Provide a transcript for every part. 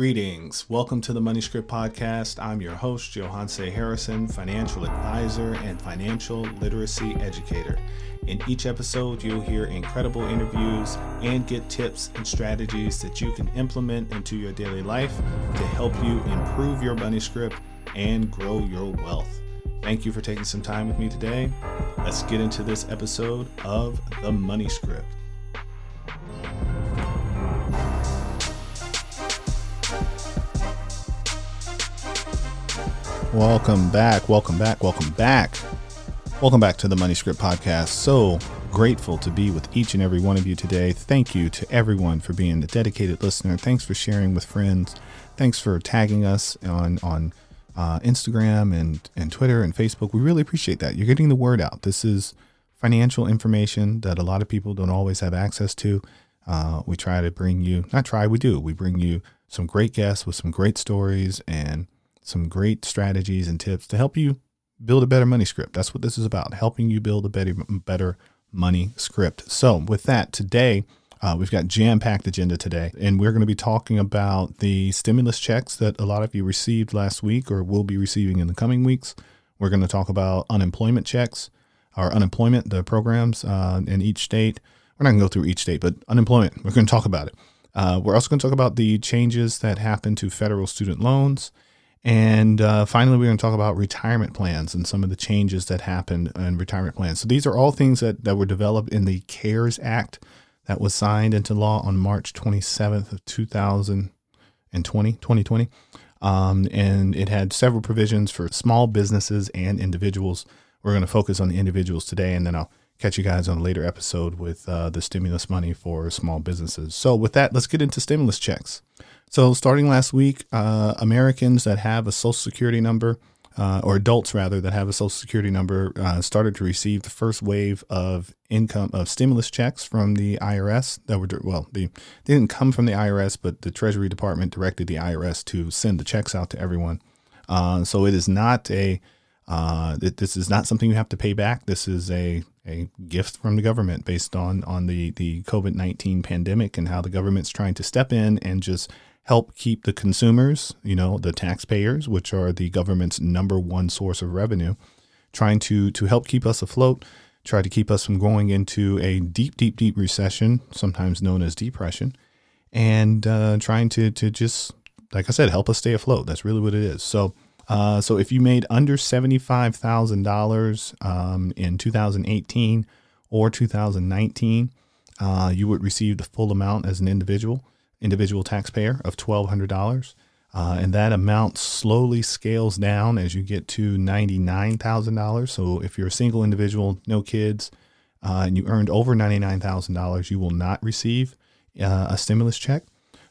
Greetings. Welcome to the Money Script Podcast. I'm your host, Johanse Harrison, financial advisor and financial literacy educator. In each episode, you'll hear incredible interviews and get tips and strategies that you can implement into your daily life to help you improve your money script and grow your wealth. Thank you for taking some time with me today. Let's get into this episode of The Money Script. Welcome back, welcome back, welcome back. Welcome back to the Money Script Podcast. So grateful to be with each and every one of you today. Thank you to everyone for being a dedicated listener. Thanks for sharing with friends. Thanks for tagging us on on uh, Instagram and and Twitter and Facebook. We really appreciate that. You're getting the word out. This is financial information that a lot of people don't always have access to. Uh, we try to bring you, not try, we do. We bring you some great guests with some great stories and some great strategies and tips to help you build a better money script. That's what this is about, helping you build a better, better money script. So, with that, today uh, we've got jam-packed agenda today, and we're going to be talking about the stimulus checks that a lot of you received last week or will be receiving in the coming weeks. We're going to talk about unemployment checks, our unemployment, the programs uh, in each state. We're not going to go through each state, but unemployment, we're going to talk about it. Uh, we're also going to talk about the changes that happened to federal student loans and uh, finally, we're going to talk about retirement plans and some of the changes that happened in retirement plans. So these are all things that, that were developed in the CARES Act that was signed into law on March 27th of 2020, 2020. Um, and it had several provisions for small businesses and individuals. We're going to focus on the individuals today, and then I'll catch you guys on a later episode with uh, the stimulus money for small businesses. So with that, let's get into stimulus checks. So, starting last week, uh, Americans that have a Social Security number, uh, or adults rather, that have a Social Security number, uh, started to receive the first wave of income of stimulus checks from the IRS. That were well, they, they didn't come from the IRS, but the Treasury Department directed the IRS to send the checks out to everyone. Uh, so it is not a uh, this is not something you have to pay back. This is a a gift from the government based on on the the COVID nineteen pandemic and how the government's trying to step in and just help keep the consumers, you know, the taxpayers, which are the government's number one source of revenue, trying to to help keep us afloat, try to keep us from going into a deep, deep, deep recession, sometimes known as depression, and uh, trying to to just, like I said, help us stay afloat. That's really what it is. So. Uh, so if you made under seventy-five thousand um, dollars in 2018 or 2019, uh, you would receive the full amount as an individual individual taxpayer of $1,200. Uh, and that amount slowly scales down as you get to $99,000. So if you're a single individual, no kids, uh, and you earned over $99,000, you will not receive uh, a stimulus check.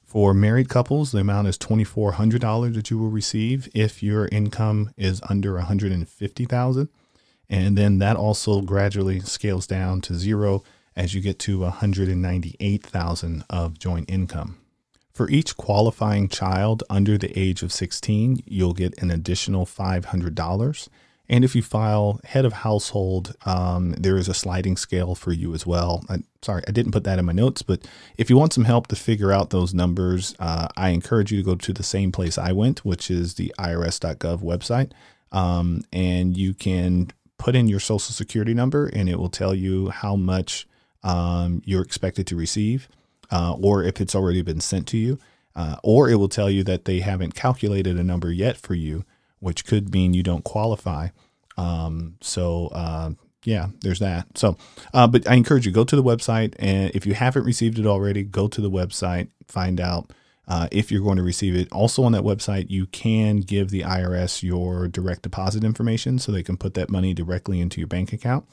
For married couples, the amount is $2,400 that you will receive if your income is under 150,000. And then that also gradually scales down to zero as you get to 198,000 of joint income. For each qualifying child under the age of 16, you'll get an additional $500. And if you file head of household, um, there is a sliding scale for you as well. I, sorry, I didn't put that in my notes, but if you want some help to figure out those numbers, uh, I encourage you to go to the same place I went, which is the irs.gov website. Um, and you can put in your social security number and it will tell you how much um, you're expected to receive, uh, or if it's already been sent to you, uh, or it will tell you that they haven't calculated a number yet for you, which could mean you don't qualify. Um, so, uh, yeah, there's that. So, uh, but I encourage you go to the website, and if you haven't received it already, go to the website, find out uh, if you're going to receive it. Also, on that website, you can give the IRS your direct deposit information so they can put that money directly into your bank account.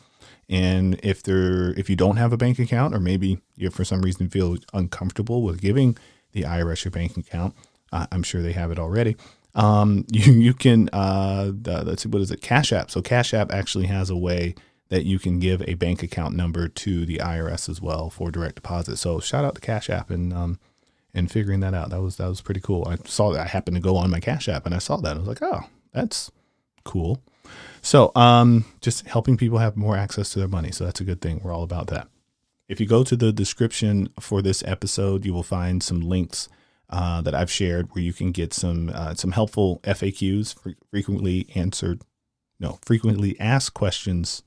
And if there, if you don't have a bank account, or maybe you for some reason feel uncomfortable with giving the IRS your bank account, uh, I'm sure they have it already. Um, you you can uh, let's see what is it Cash App. So Cash App actually has a way that you can give a bank account number to the IRS as well for direct deposit. So shout out to Cash App and um, and figuring that out. That was that was pretty cool. I saw that I happened to go on my Cash App and I saw that. I was like, oh, that's cool. So, um, just helping people have more access to their money. So that's a good thing. We're all about that. If you go to the description for this episode, you will find some links uh, that I've shared where you can get some uh, some helpful FAQs, frequently answered, no, frequently asked questions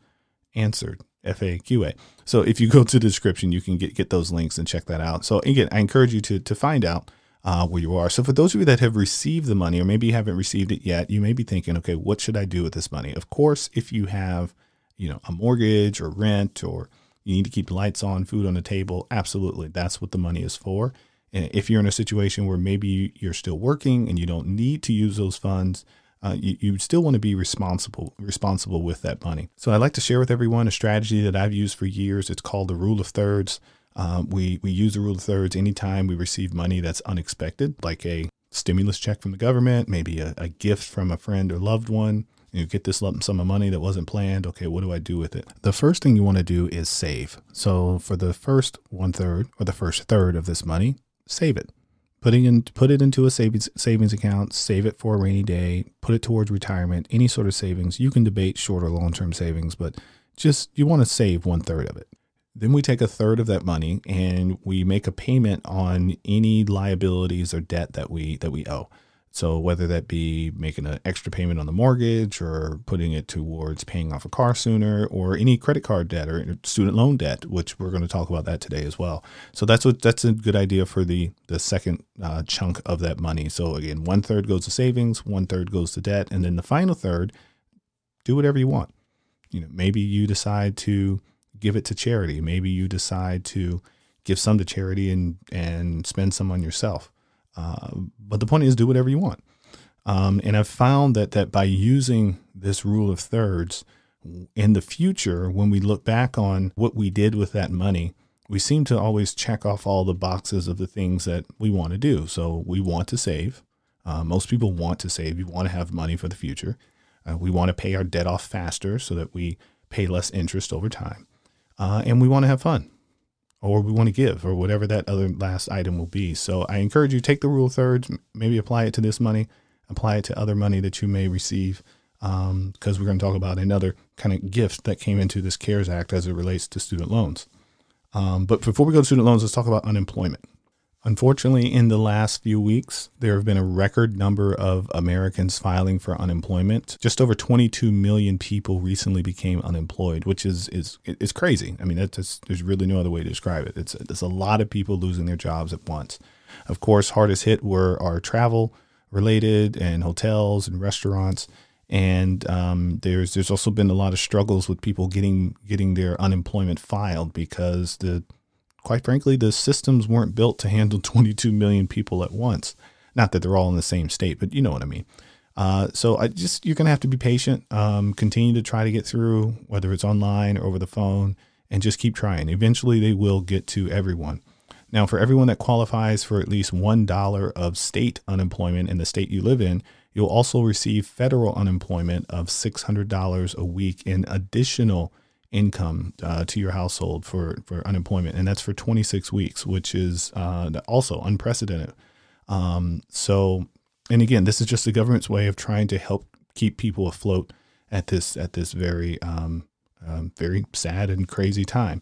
answered FAQA. So if you go to the description, you can get get those links and check that out. So again, I encourage you to to find out uh, where you are. So for those of you that have received the money, or maybe you haven't received it yet, you may be thinking, okay, what should I do with this money? Of course, if you have, you know, a mortgage or rent, or you need to keep lights on, food on the table, absolutely, that's what the money is for. And if you're in a situation where maybe you're still working and you don't need to use those funds, uh, you, you still want to be responsible responsible with that money. So I'd like to share with everyone a strategy that I've used for years. It's called the rule of thirds. Um, we we use the rule of thirds anytime we receive money that's unexpected, like a stimulus check from the government, maybe a, a gift from a friend or loved one. You get this lump sum of money that wasn't planned. Okay, what do I do with it? The first thing you want to do is save. So for the first one third or the first third of this money, save it. Putting in, put it into a savings savings account, save it for a rainy day, put it towards retirement, any sort of savings. You can debate short or long term savings, but just you want to save one third of it. Then we take a third of that money and we make a payment on any liabilities or debt that we that we owe. So whether that be making an extra payment on the mortgage or putting it towards paying off a car sooner or any credit card debt or student loan debt, which we're going to talk about that today as well. So that's what that's a good idea for the the second uh, chunk of that money. So again, one third goes to savings, one third goes to debt, and then the final third, do whatever you want. You know, maybe you decide to give it to charity. Maybe you decide to give some to charity and and spend some on yourself. Uh, but the point is, do whatever you want. Um, and I've found that that by using this rule of thirds in the future, when we look back on what we did with that money, we seem to always check off all the boxes of the things that we want to do. So we want to save. Uh, most people want to save. We want to have money for the future. Uh, we want to pay our debt off faster so that we pay less interest over time. Uh, and we want to have fun or we want to give or whatever that other last item will be. So I encourage you take the rule of thirds, maybe apply it to this money, apply it to other money that you may receive because um, we're going to talk about another kind of gift that came into this CARES Act as it relates to student loans. Um, but before we go to student loans, let's talk about unemployment. Unfortunately, in the last few weeks, there have been a record number of Americans filing for unemployment. Just over 22 million people recently became unemployed, which is is is crazy. I mean, that's, there's really no other way to describe it. It's it's a lot of people losing their jobs at once. Of course, hardest hit were our travel related and hotels and restaurants. And um, there's there's also been a lot of struggles with people getting getting their unemployment filed because the quite frankly, the systems weren't built to handle 22 million people at once. Not that they're all in the same state, but you know what I mean. Uh, so I just you're gonna have to be patient. Um, continue to try to get through, whether it's online or over the phone, and just keep trying. Eventually, they will get to everyone. Now, for everyone that qualifies for at least one dollar of state unemployment in the state you live in, you'll also receive federal unemployment of six hundred dollars a week in additional income uh, to your household for, for unemployment. And that's for 26 weeks, which is uh, also unprecedented. Um, so, and again, this is just the government's way of trying to help keep people afloat at this at this very um, um, very sad and crazy time.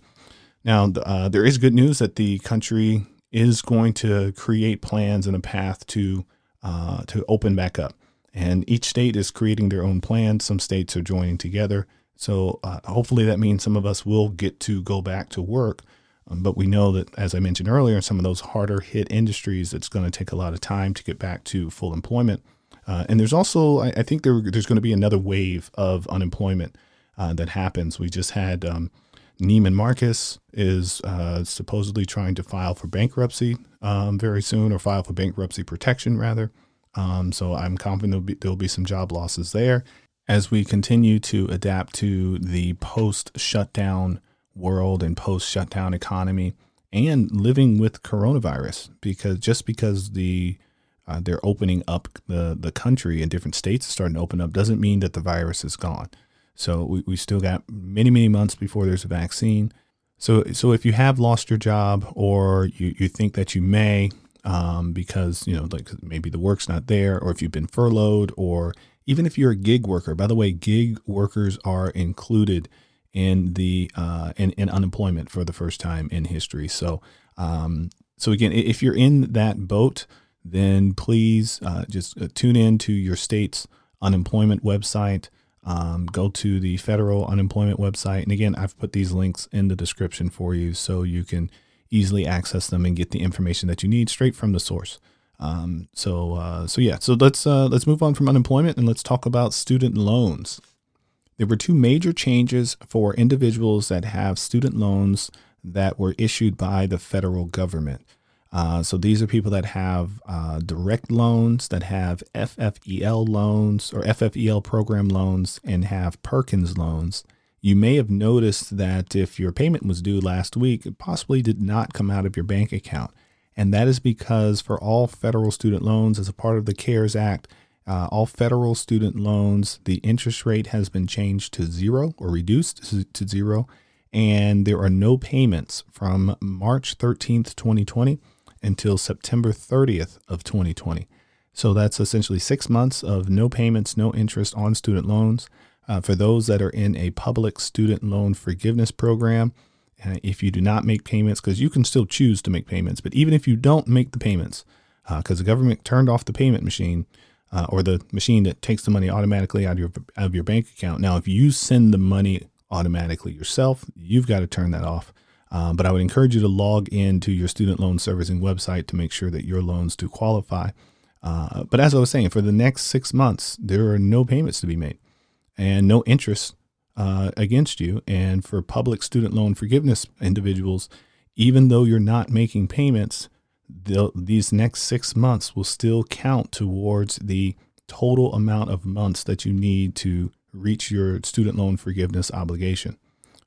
Now, uh, there is good news that the country is going to create plans and a path to uh, to open back up, and each state is creating their own plans. Some states are joining together. So uh, hopefully that means some of us will get to go back to work. Um, but we know that, as I mentioned earlier, some of those harder hit industries, it's going to take a lot of time to get back to full employment. Uh, and there's also, I, I think there, there's going to be another wave of unemployment uh, that happens. We just had um, Neiman Marcus is uh, supposedly trying to file for bankruptcy um, very soon, or file for bankruptcy protection rather. Um, so I'm confident there'll be, there'll be some job losses there as we continue to adapt to the post shutdown world and post shutdown economy and living with coronavirus because just because the uh, they're opening up the the country and different states are starting to open up doesn't mean that the virus is gone. So we, we still got many many months before there's a vaccine. So so if you have lost your job or you, you think that you may um, because you know like maybe the work's not there or if you've been furloughed or even if you're a gig worker. By the way, gig workers are included in the uh, in, in unemployment for the first time in history. So um, so again, if you're in that boat, then please uh, just uh, tune in to your state's unemployment website. Um, go to the federal unemployment website. And again, I've put these links in the description for you so you can easily access them and get the information that you need straight from the source. Um, so, uh, so yeah, so let's, uh, let's move on from unemployment and let's talk about student loans. There were two major changes for individuals that have student loans that were issued by the federal government. Uh, so these are people that have uh, direct loans, that have FFEL loans or FFEL program loans, and have Perkins loans. You may have noticed that if your payment was due last week, it possibly did not come out of your bank account. And that is because for all federal student loans, as a part of the CARES Act, uh, all federal student loans, the interest rate has been changed to zero or reduced to zero. And there are no payments from March 13th, 2020 until September 30th of 2020. So that's essentially six months of no payments, no interest on student loans. Uh, for those that are in a public student loan forgiveness program, uh, if you do not make payments, because you can still choose to make payments, but even if you don't make the payments, because uh, the government turned off the payment machine uh, or the machine that takes the money automatically out of your out of your bank account. Now, if you send the money automatically yourself, you've got to turn that off. Um, but I would encourage you to log into your student loan servicing website to make sure that your loans do qualify. Uh, but as I was saying, for the next six months, there are no payments to be made and no interest uh, against you. And for public student loan forgiveness individuals, even though you're not making payments, these next six months will still count towards the total amount of months that you need to reach your student loan forgiveness obligation.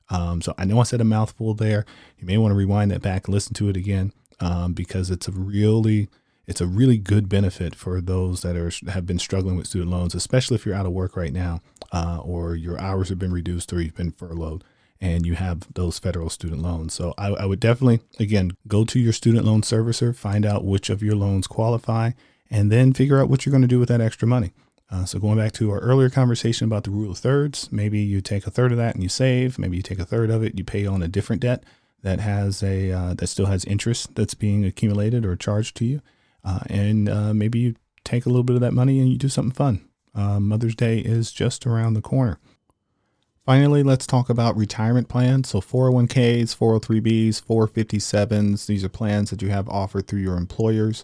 Um, so I know I said a mouthful there. You may want to rewind that back listen to it again um, because it's a really it's a really good benefit for those that are have been struggling with student loans, especially if you're out of work right now, uh, or your hours have been reduced, or you've been furloughed, and you have those federal student loans. So I, I would definitely, again, go to your student loan servicer, find out which of your loans qualify, and then figure out what you're going to do with that extra money. Uh, so going back to our earlier conversation about the rule of thirds, maybe you take a third of that and you save. Maybe you take a third of it, you pay on a different debt that has a uh, that still has interest that's being accumulated or charged to you, uh, and uh, maybe you take a little bit of that money and you do something fun. Uh, Mother's Day is just around the corner. Finally, let's talk about retirement plans. So 401ks, 403bs, 457s. These are plans that you have offered through your employers.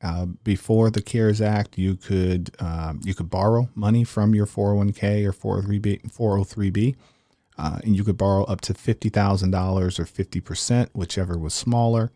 Uh, before the CARES Act, you could uh, you could borrow money from your 401k or 403b, 403b uh, and you could borrow up to fifty thousand dollars or fifty percent, whichever was smaller.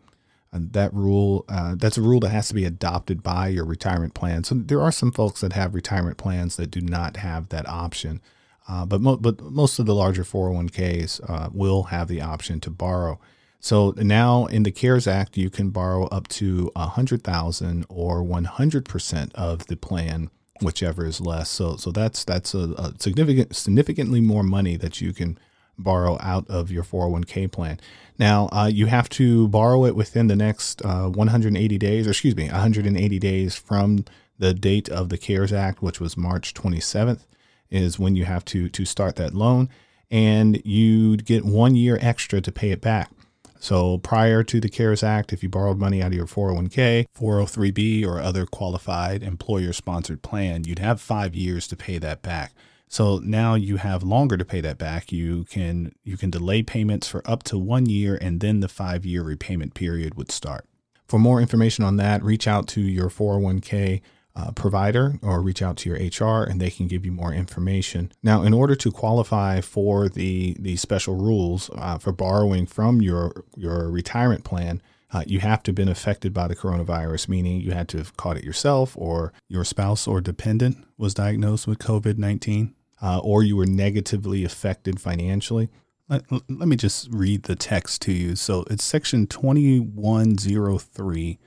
And that rule uh, that's a rule that has to be adopted by your retirement plan. So there are some folks that have retirement plans that do not have that option, uh, but mo- but most of the larger 401ks will have the option to borrow. So now in the CARES Act, you can borrow up to a hundred thousand or one hundred percent of the plan, whichever is less. So so that's that's a, a, significant significantly more money that you can borrow out of your 401k plan. Now uh, you have to borrow it within the next uh, 180 days, or excuse me, 180 days from the date of the CARES Act, which was March 27th, is when you have to to start that loan, and you'd get one year extra to pay it back. So prior to the CARES Act, if you borrowed money out of your 401k, 403b, or other qualified employer sponsored plan, you'd have five years to pay that back. So now you have longer to pay that back. You can you can delay payments for up to one year, and then the five year repayment period would start. For more information on that, reach out to your 401k uh, provider or reach out to your HR and they can give you more information. Now, in order to qualify for the, the special rules uh, for borrowing from your, your retirement plan, uh, you have to have been affected by the coronavirus, meaning you had to have caught it yourself or your spouse or dependent was diagnosed with COVID 19, uh, or you were negatively affected financially. Let, let me just read the text to you. So it's section 2103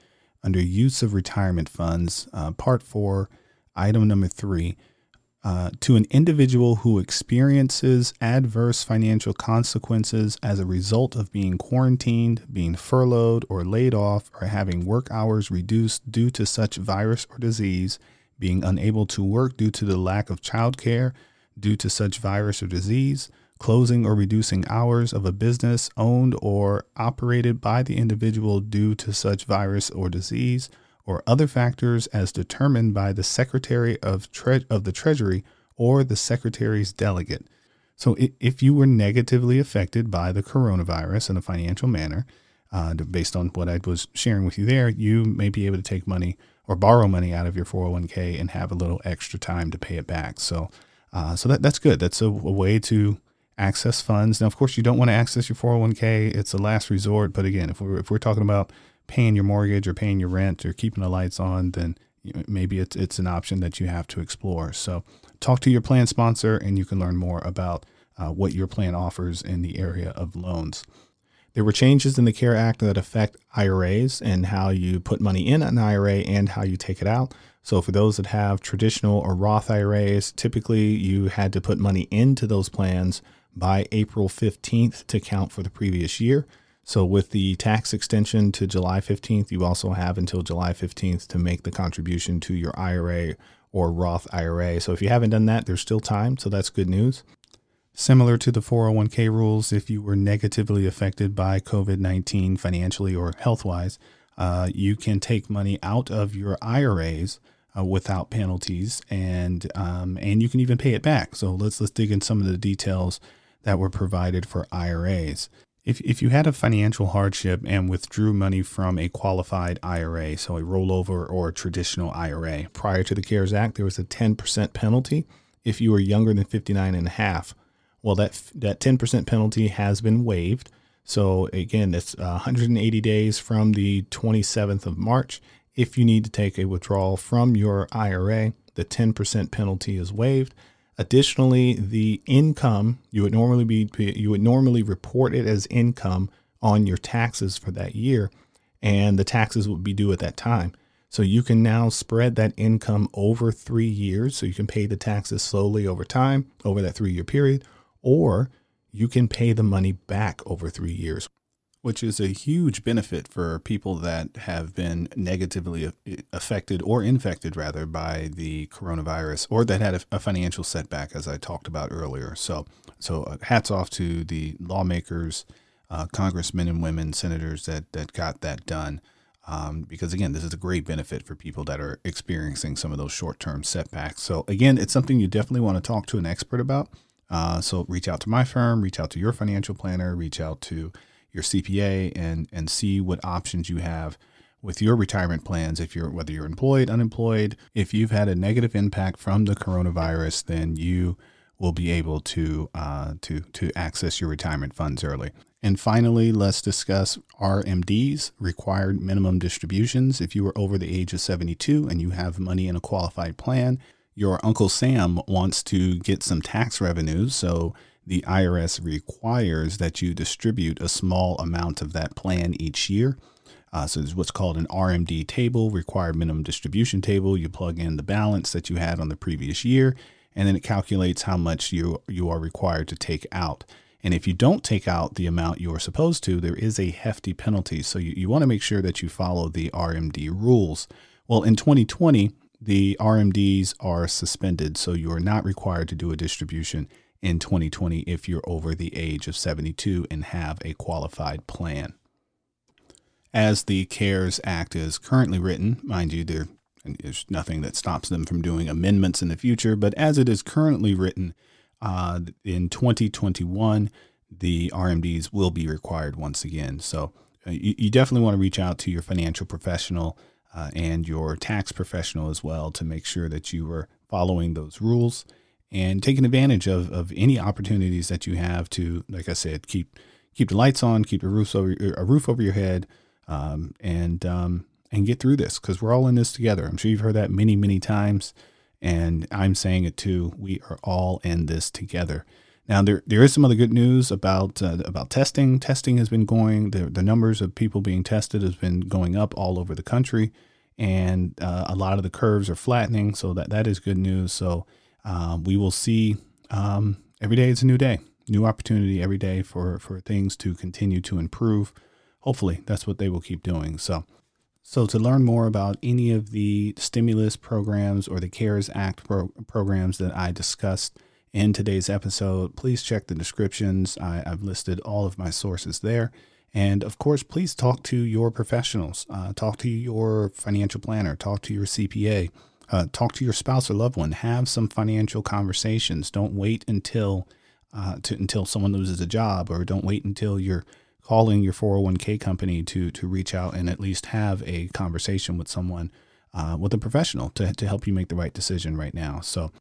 under use of retirement funds, uh, part four, item number three, uh, to an individual who experiences adverse financial consequences as a result of being quarantined, being furloughed or laid off, or having work hours reduced due to such virus or disease, being unable to work due to the lack of childcare due to such virus or disease, closing or reducing hours of a business owned or operated by the individual due to such virus or disease, or other factors as determined by the Secretary of, Tre- of the Treasury or the Secretary's delegate. So, if you were negatively affected by the coronavirus in a financial manner, uh, based on what I was sharing with you there, you may be able to take money or borrow money out of your 401k and have a little extra time to pay it back. So, uh, so that, that's good. That's a, a, way to access funds. Now, of course, you don't want to access your 401k. It's a last resort. But again, if we're, if we're talking about paying your mortgage or paying your rent or keeping the lights on, then maybe it's, it's an option that you have to explore. So talk to your plan sponsor and you can learn more about uh, what your plan offers in the area of loans. There were changes in the CARE Act that affect IRAs and how you put money in an IRA and how you take it out. So, for those that have traditional or Roth IRAs, typically you had to put money into those plans by April 15th to count for the previous year. So, with the tax extension to July 15th, you also have until July 15th to make the contribution to your IRA or Roth IRA. So, if you haven't done that, there's still time. So, that's good news. Similar to the 401k rules, if you were negatively affected by COVID 19 financially or health wise, uh, you can take money out of your IRAs uh, without penalties, and um, and you can even pay it back. So let's let's dig in some of the details that were provided for IRAs. If, if you had a financial hardship and withdrew money from a qualified IRA, so a rollover or a traditional IRA, prior to the CARES Act, there was a 10% penalty if you were younger than 59 and a half. Well, that that 10% penalty has been waived. So again, it's 180 days from the 27th of March. If you need to take a withdrawal from your IRA, the 10% penalty is waived. Additionally, the income you would normally be you would normally report it as income on your taxes for that year, and the taxes would be due at that time. So you can now spread that income over three years. So you can pay the taxes slowly over time, over that three year period, or you can pay the money back over three years, which is a huge benefit for people that have been negatively affected or infected, rather, by the coronavirus or that had a, financial setback, as I talked about earlier. So, so uh, hats off to the lawmakers, uh, congressmen and women, senators that that got that done. Um, because again, this is a great benefit for people that are experiencing some of those short-term setbacks. So again, it's something you definitely want to talk to an expert about. Uh, so reach out to my firm, reach out to your financial planner, reach out to your CPA, and and see what options you have with your retirement plans. If you're whether you're employed, unemployed, if you've had a negative impact from the coronavirus, then you will be able to uh, to to access your retirement funds early. And finally, let's discuss RMDs, required minimum distributions. If you are over the age of 72 and you have money in a qualified plan, your Uncle Sam wants to get some tax revenues. So the IRS requires that you distribute a small amount of that plan each year. Uh, so there's what's called an RMD table, required minimum distribution table. You plug in the balance that you had on the previous year, and then it calculates how much you you are required to take out. And if you don't take out the amount you are supposed to, there is a hefty penalty. So you, you want to make sure that you follow the RMD rules. Well, in 2020, the RMDs are suspended, so you are not required to do a distribution in 2020 if you're over the age of 72 and have a qualified plan. As the CARES Act is currently written, mind you, there there's nothing that stops them from doing amendments in the future, but as it is currently written, uh, in 2021, the RMDs will be required once again. So uh, you, you definitely want to reach out to your financial professional uh, and your tax professional as well to make sure that you are following those rules and taking advantage of, of any opportunities that you have to, like I said, keep keep the lights on, keep a roof over a roof over your head, um, and um, and get through this because we're all in this together. I'm sure you've heard that many many times, and I'm saying it too. We are all in this together. Now there there is some other good news about uh, about testing. Testing has been going. The the numbers of people being tested has been going up all over the country, and uh, a lot of the curves are flattening. So that that is good news. So um, we will see. Um, every day is a new day, new opportunity every day for for things to continue to improve. Hopefully, that's what they will keep doing. So. So, to learn more about any of the stimulus programs or the CARES Act pro- programs that I discussed, in today's episode, please check the descriptions. I, have listed all of my sources there. And of course, please talk to your professionals, uh, talk to your financial planner, talk to your CPA, uh, talk to your spouse or loved one. Have some financial conversations. Don't wait until uh, to, until someone loses a job, or don't wait until you're calling your 401k company to to reach out and at least have a conversation with someone, uh, with a professional to to help you make the right decision right now. So.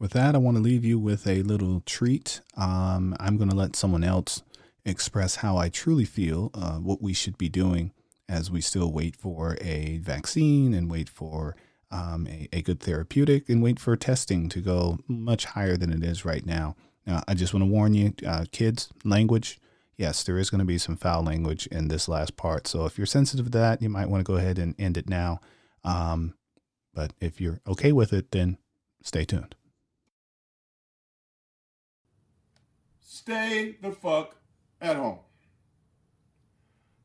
With that, I want to leave you with a little treat. Um, I'm going to let someone else express how I truly feel, uh, what we should be doing as we still wait for a vaccine and wait for um, a, a, good therapeutic and wait for testing to go much higher than it is right now. Now, I just want to warn you, uh, kids, language. Yes, there is going to be some foul language in this last part. So if you're sensitive to that, you might want to go ahead and end it now. Um, but if you're okay with it, then stay tuned. Stay the fuck at home.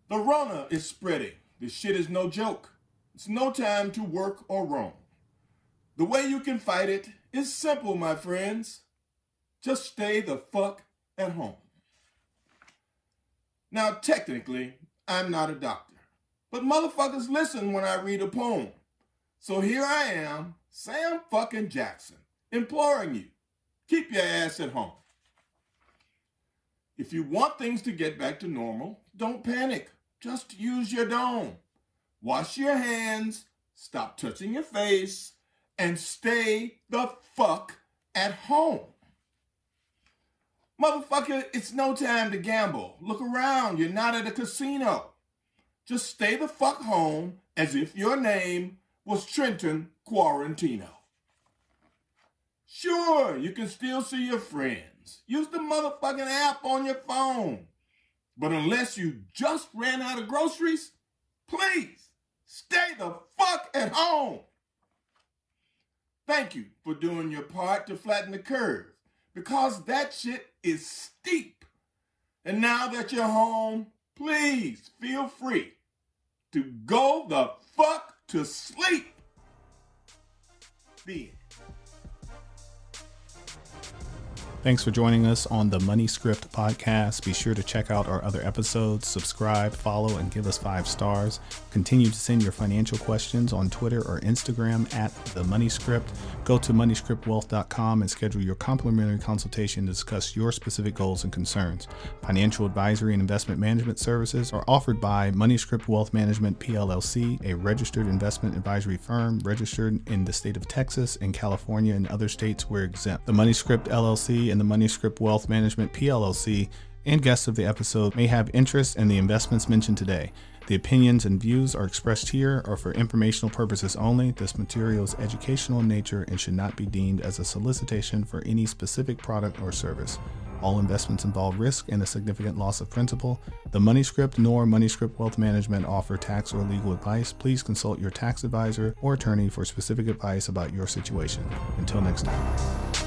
The Rona is spreading. This shit is no joke. It's no time to work or roam. The way you can fight it is simple, my friends. Just stay the fuck at home. Now, technically, I'm not a doctor, but motherfuckers listen when I read a poem. So here I am, Sam fucking Jackson, imploring you keep your ass at home. If you want things to get back to normal, don't panic. Just use your dome. Wash your hands, stop touching your face, and stay the fuck at home. Motherfucker, it's no time to gamble. Look around, you're not at a casino. Just stay the fuck home as if your name was Quentin Quarantino. Sure, you can still see your friends Use the motherfucking app on your phone. But unless you just ran out of groceries, please stay the fuck at home. Thank you for doing your part to flatten the curve because that shit is steep. And now that you're home, please feel free to go the fuck to sleep. Thanks for joining us on the Money Script podcast. Be sure to check out our other episodes, subscribe, follow, and give us five stars. Continue to send your financial questions on Twitter or Instagram at the Money Script. Go to moneyscriptwealth.com and schedule your complimentary consultation to discuss your specific goals and concerns. Financial advisory and investment management services are offered by Moneyscript Wealth Management PLLC, a registered investment advisory firm registered in the state of Texas and California and other states where exempt. The Moneyscript LLC and the Moneyscript Wealth Management PLLC and guests of the episode may have interest in the investments mentioned today. The opinions and views are expressed here are for informational purposes only. This material is educational in nature and should not be deemed as a solicitation for any specific product or service. All investments involve risk and a significant loss of principal. The Moneyscript nor Moneyscript Wealth Management offer tax or legal advice. Please consult your tax advisor or attorney for specific advice about your situation. Until next time.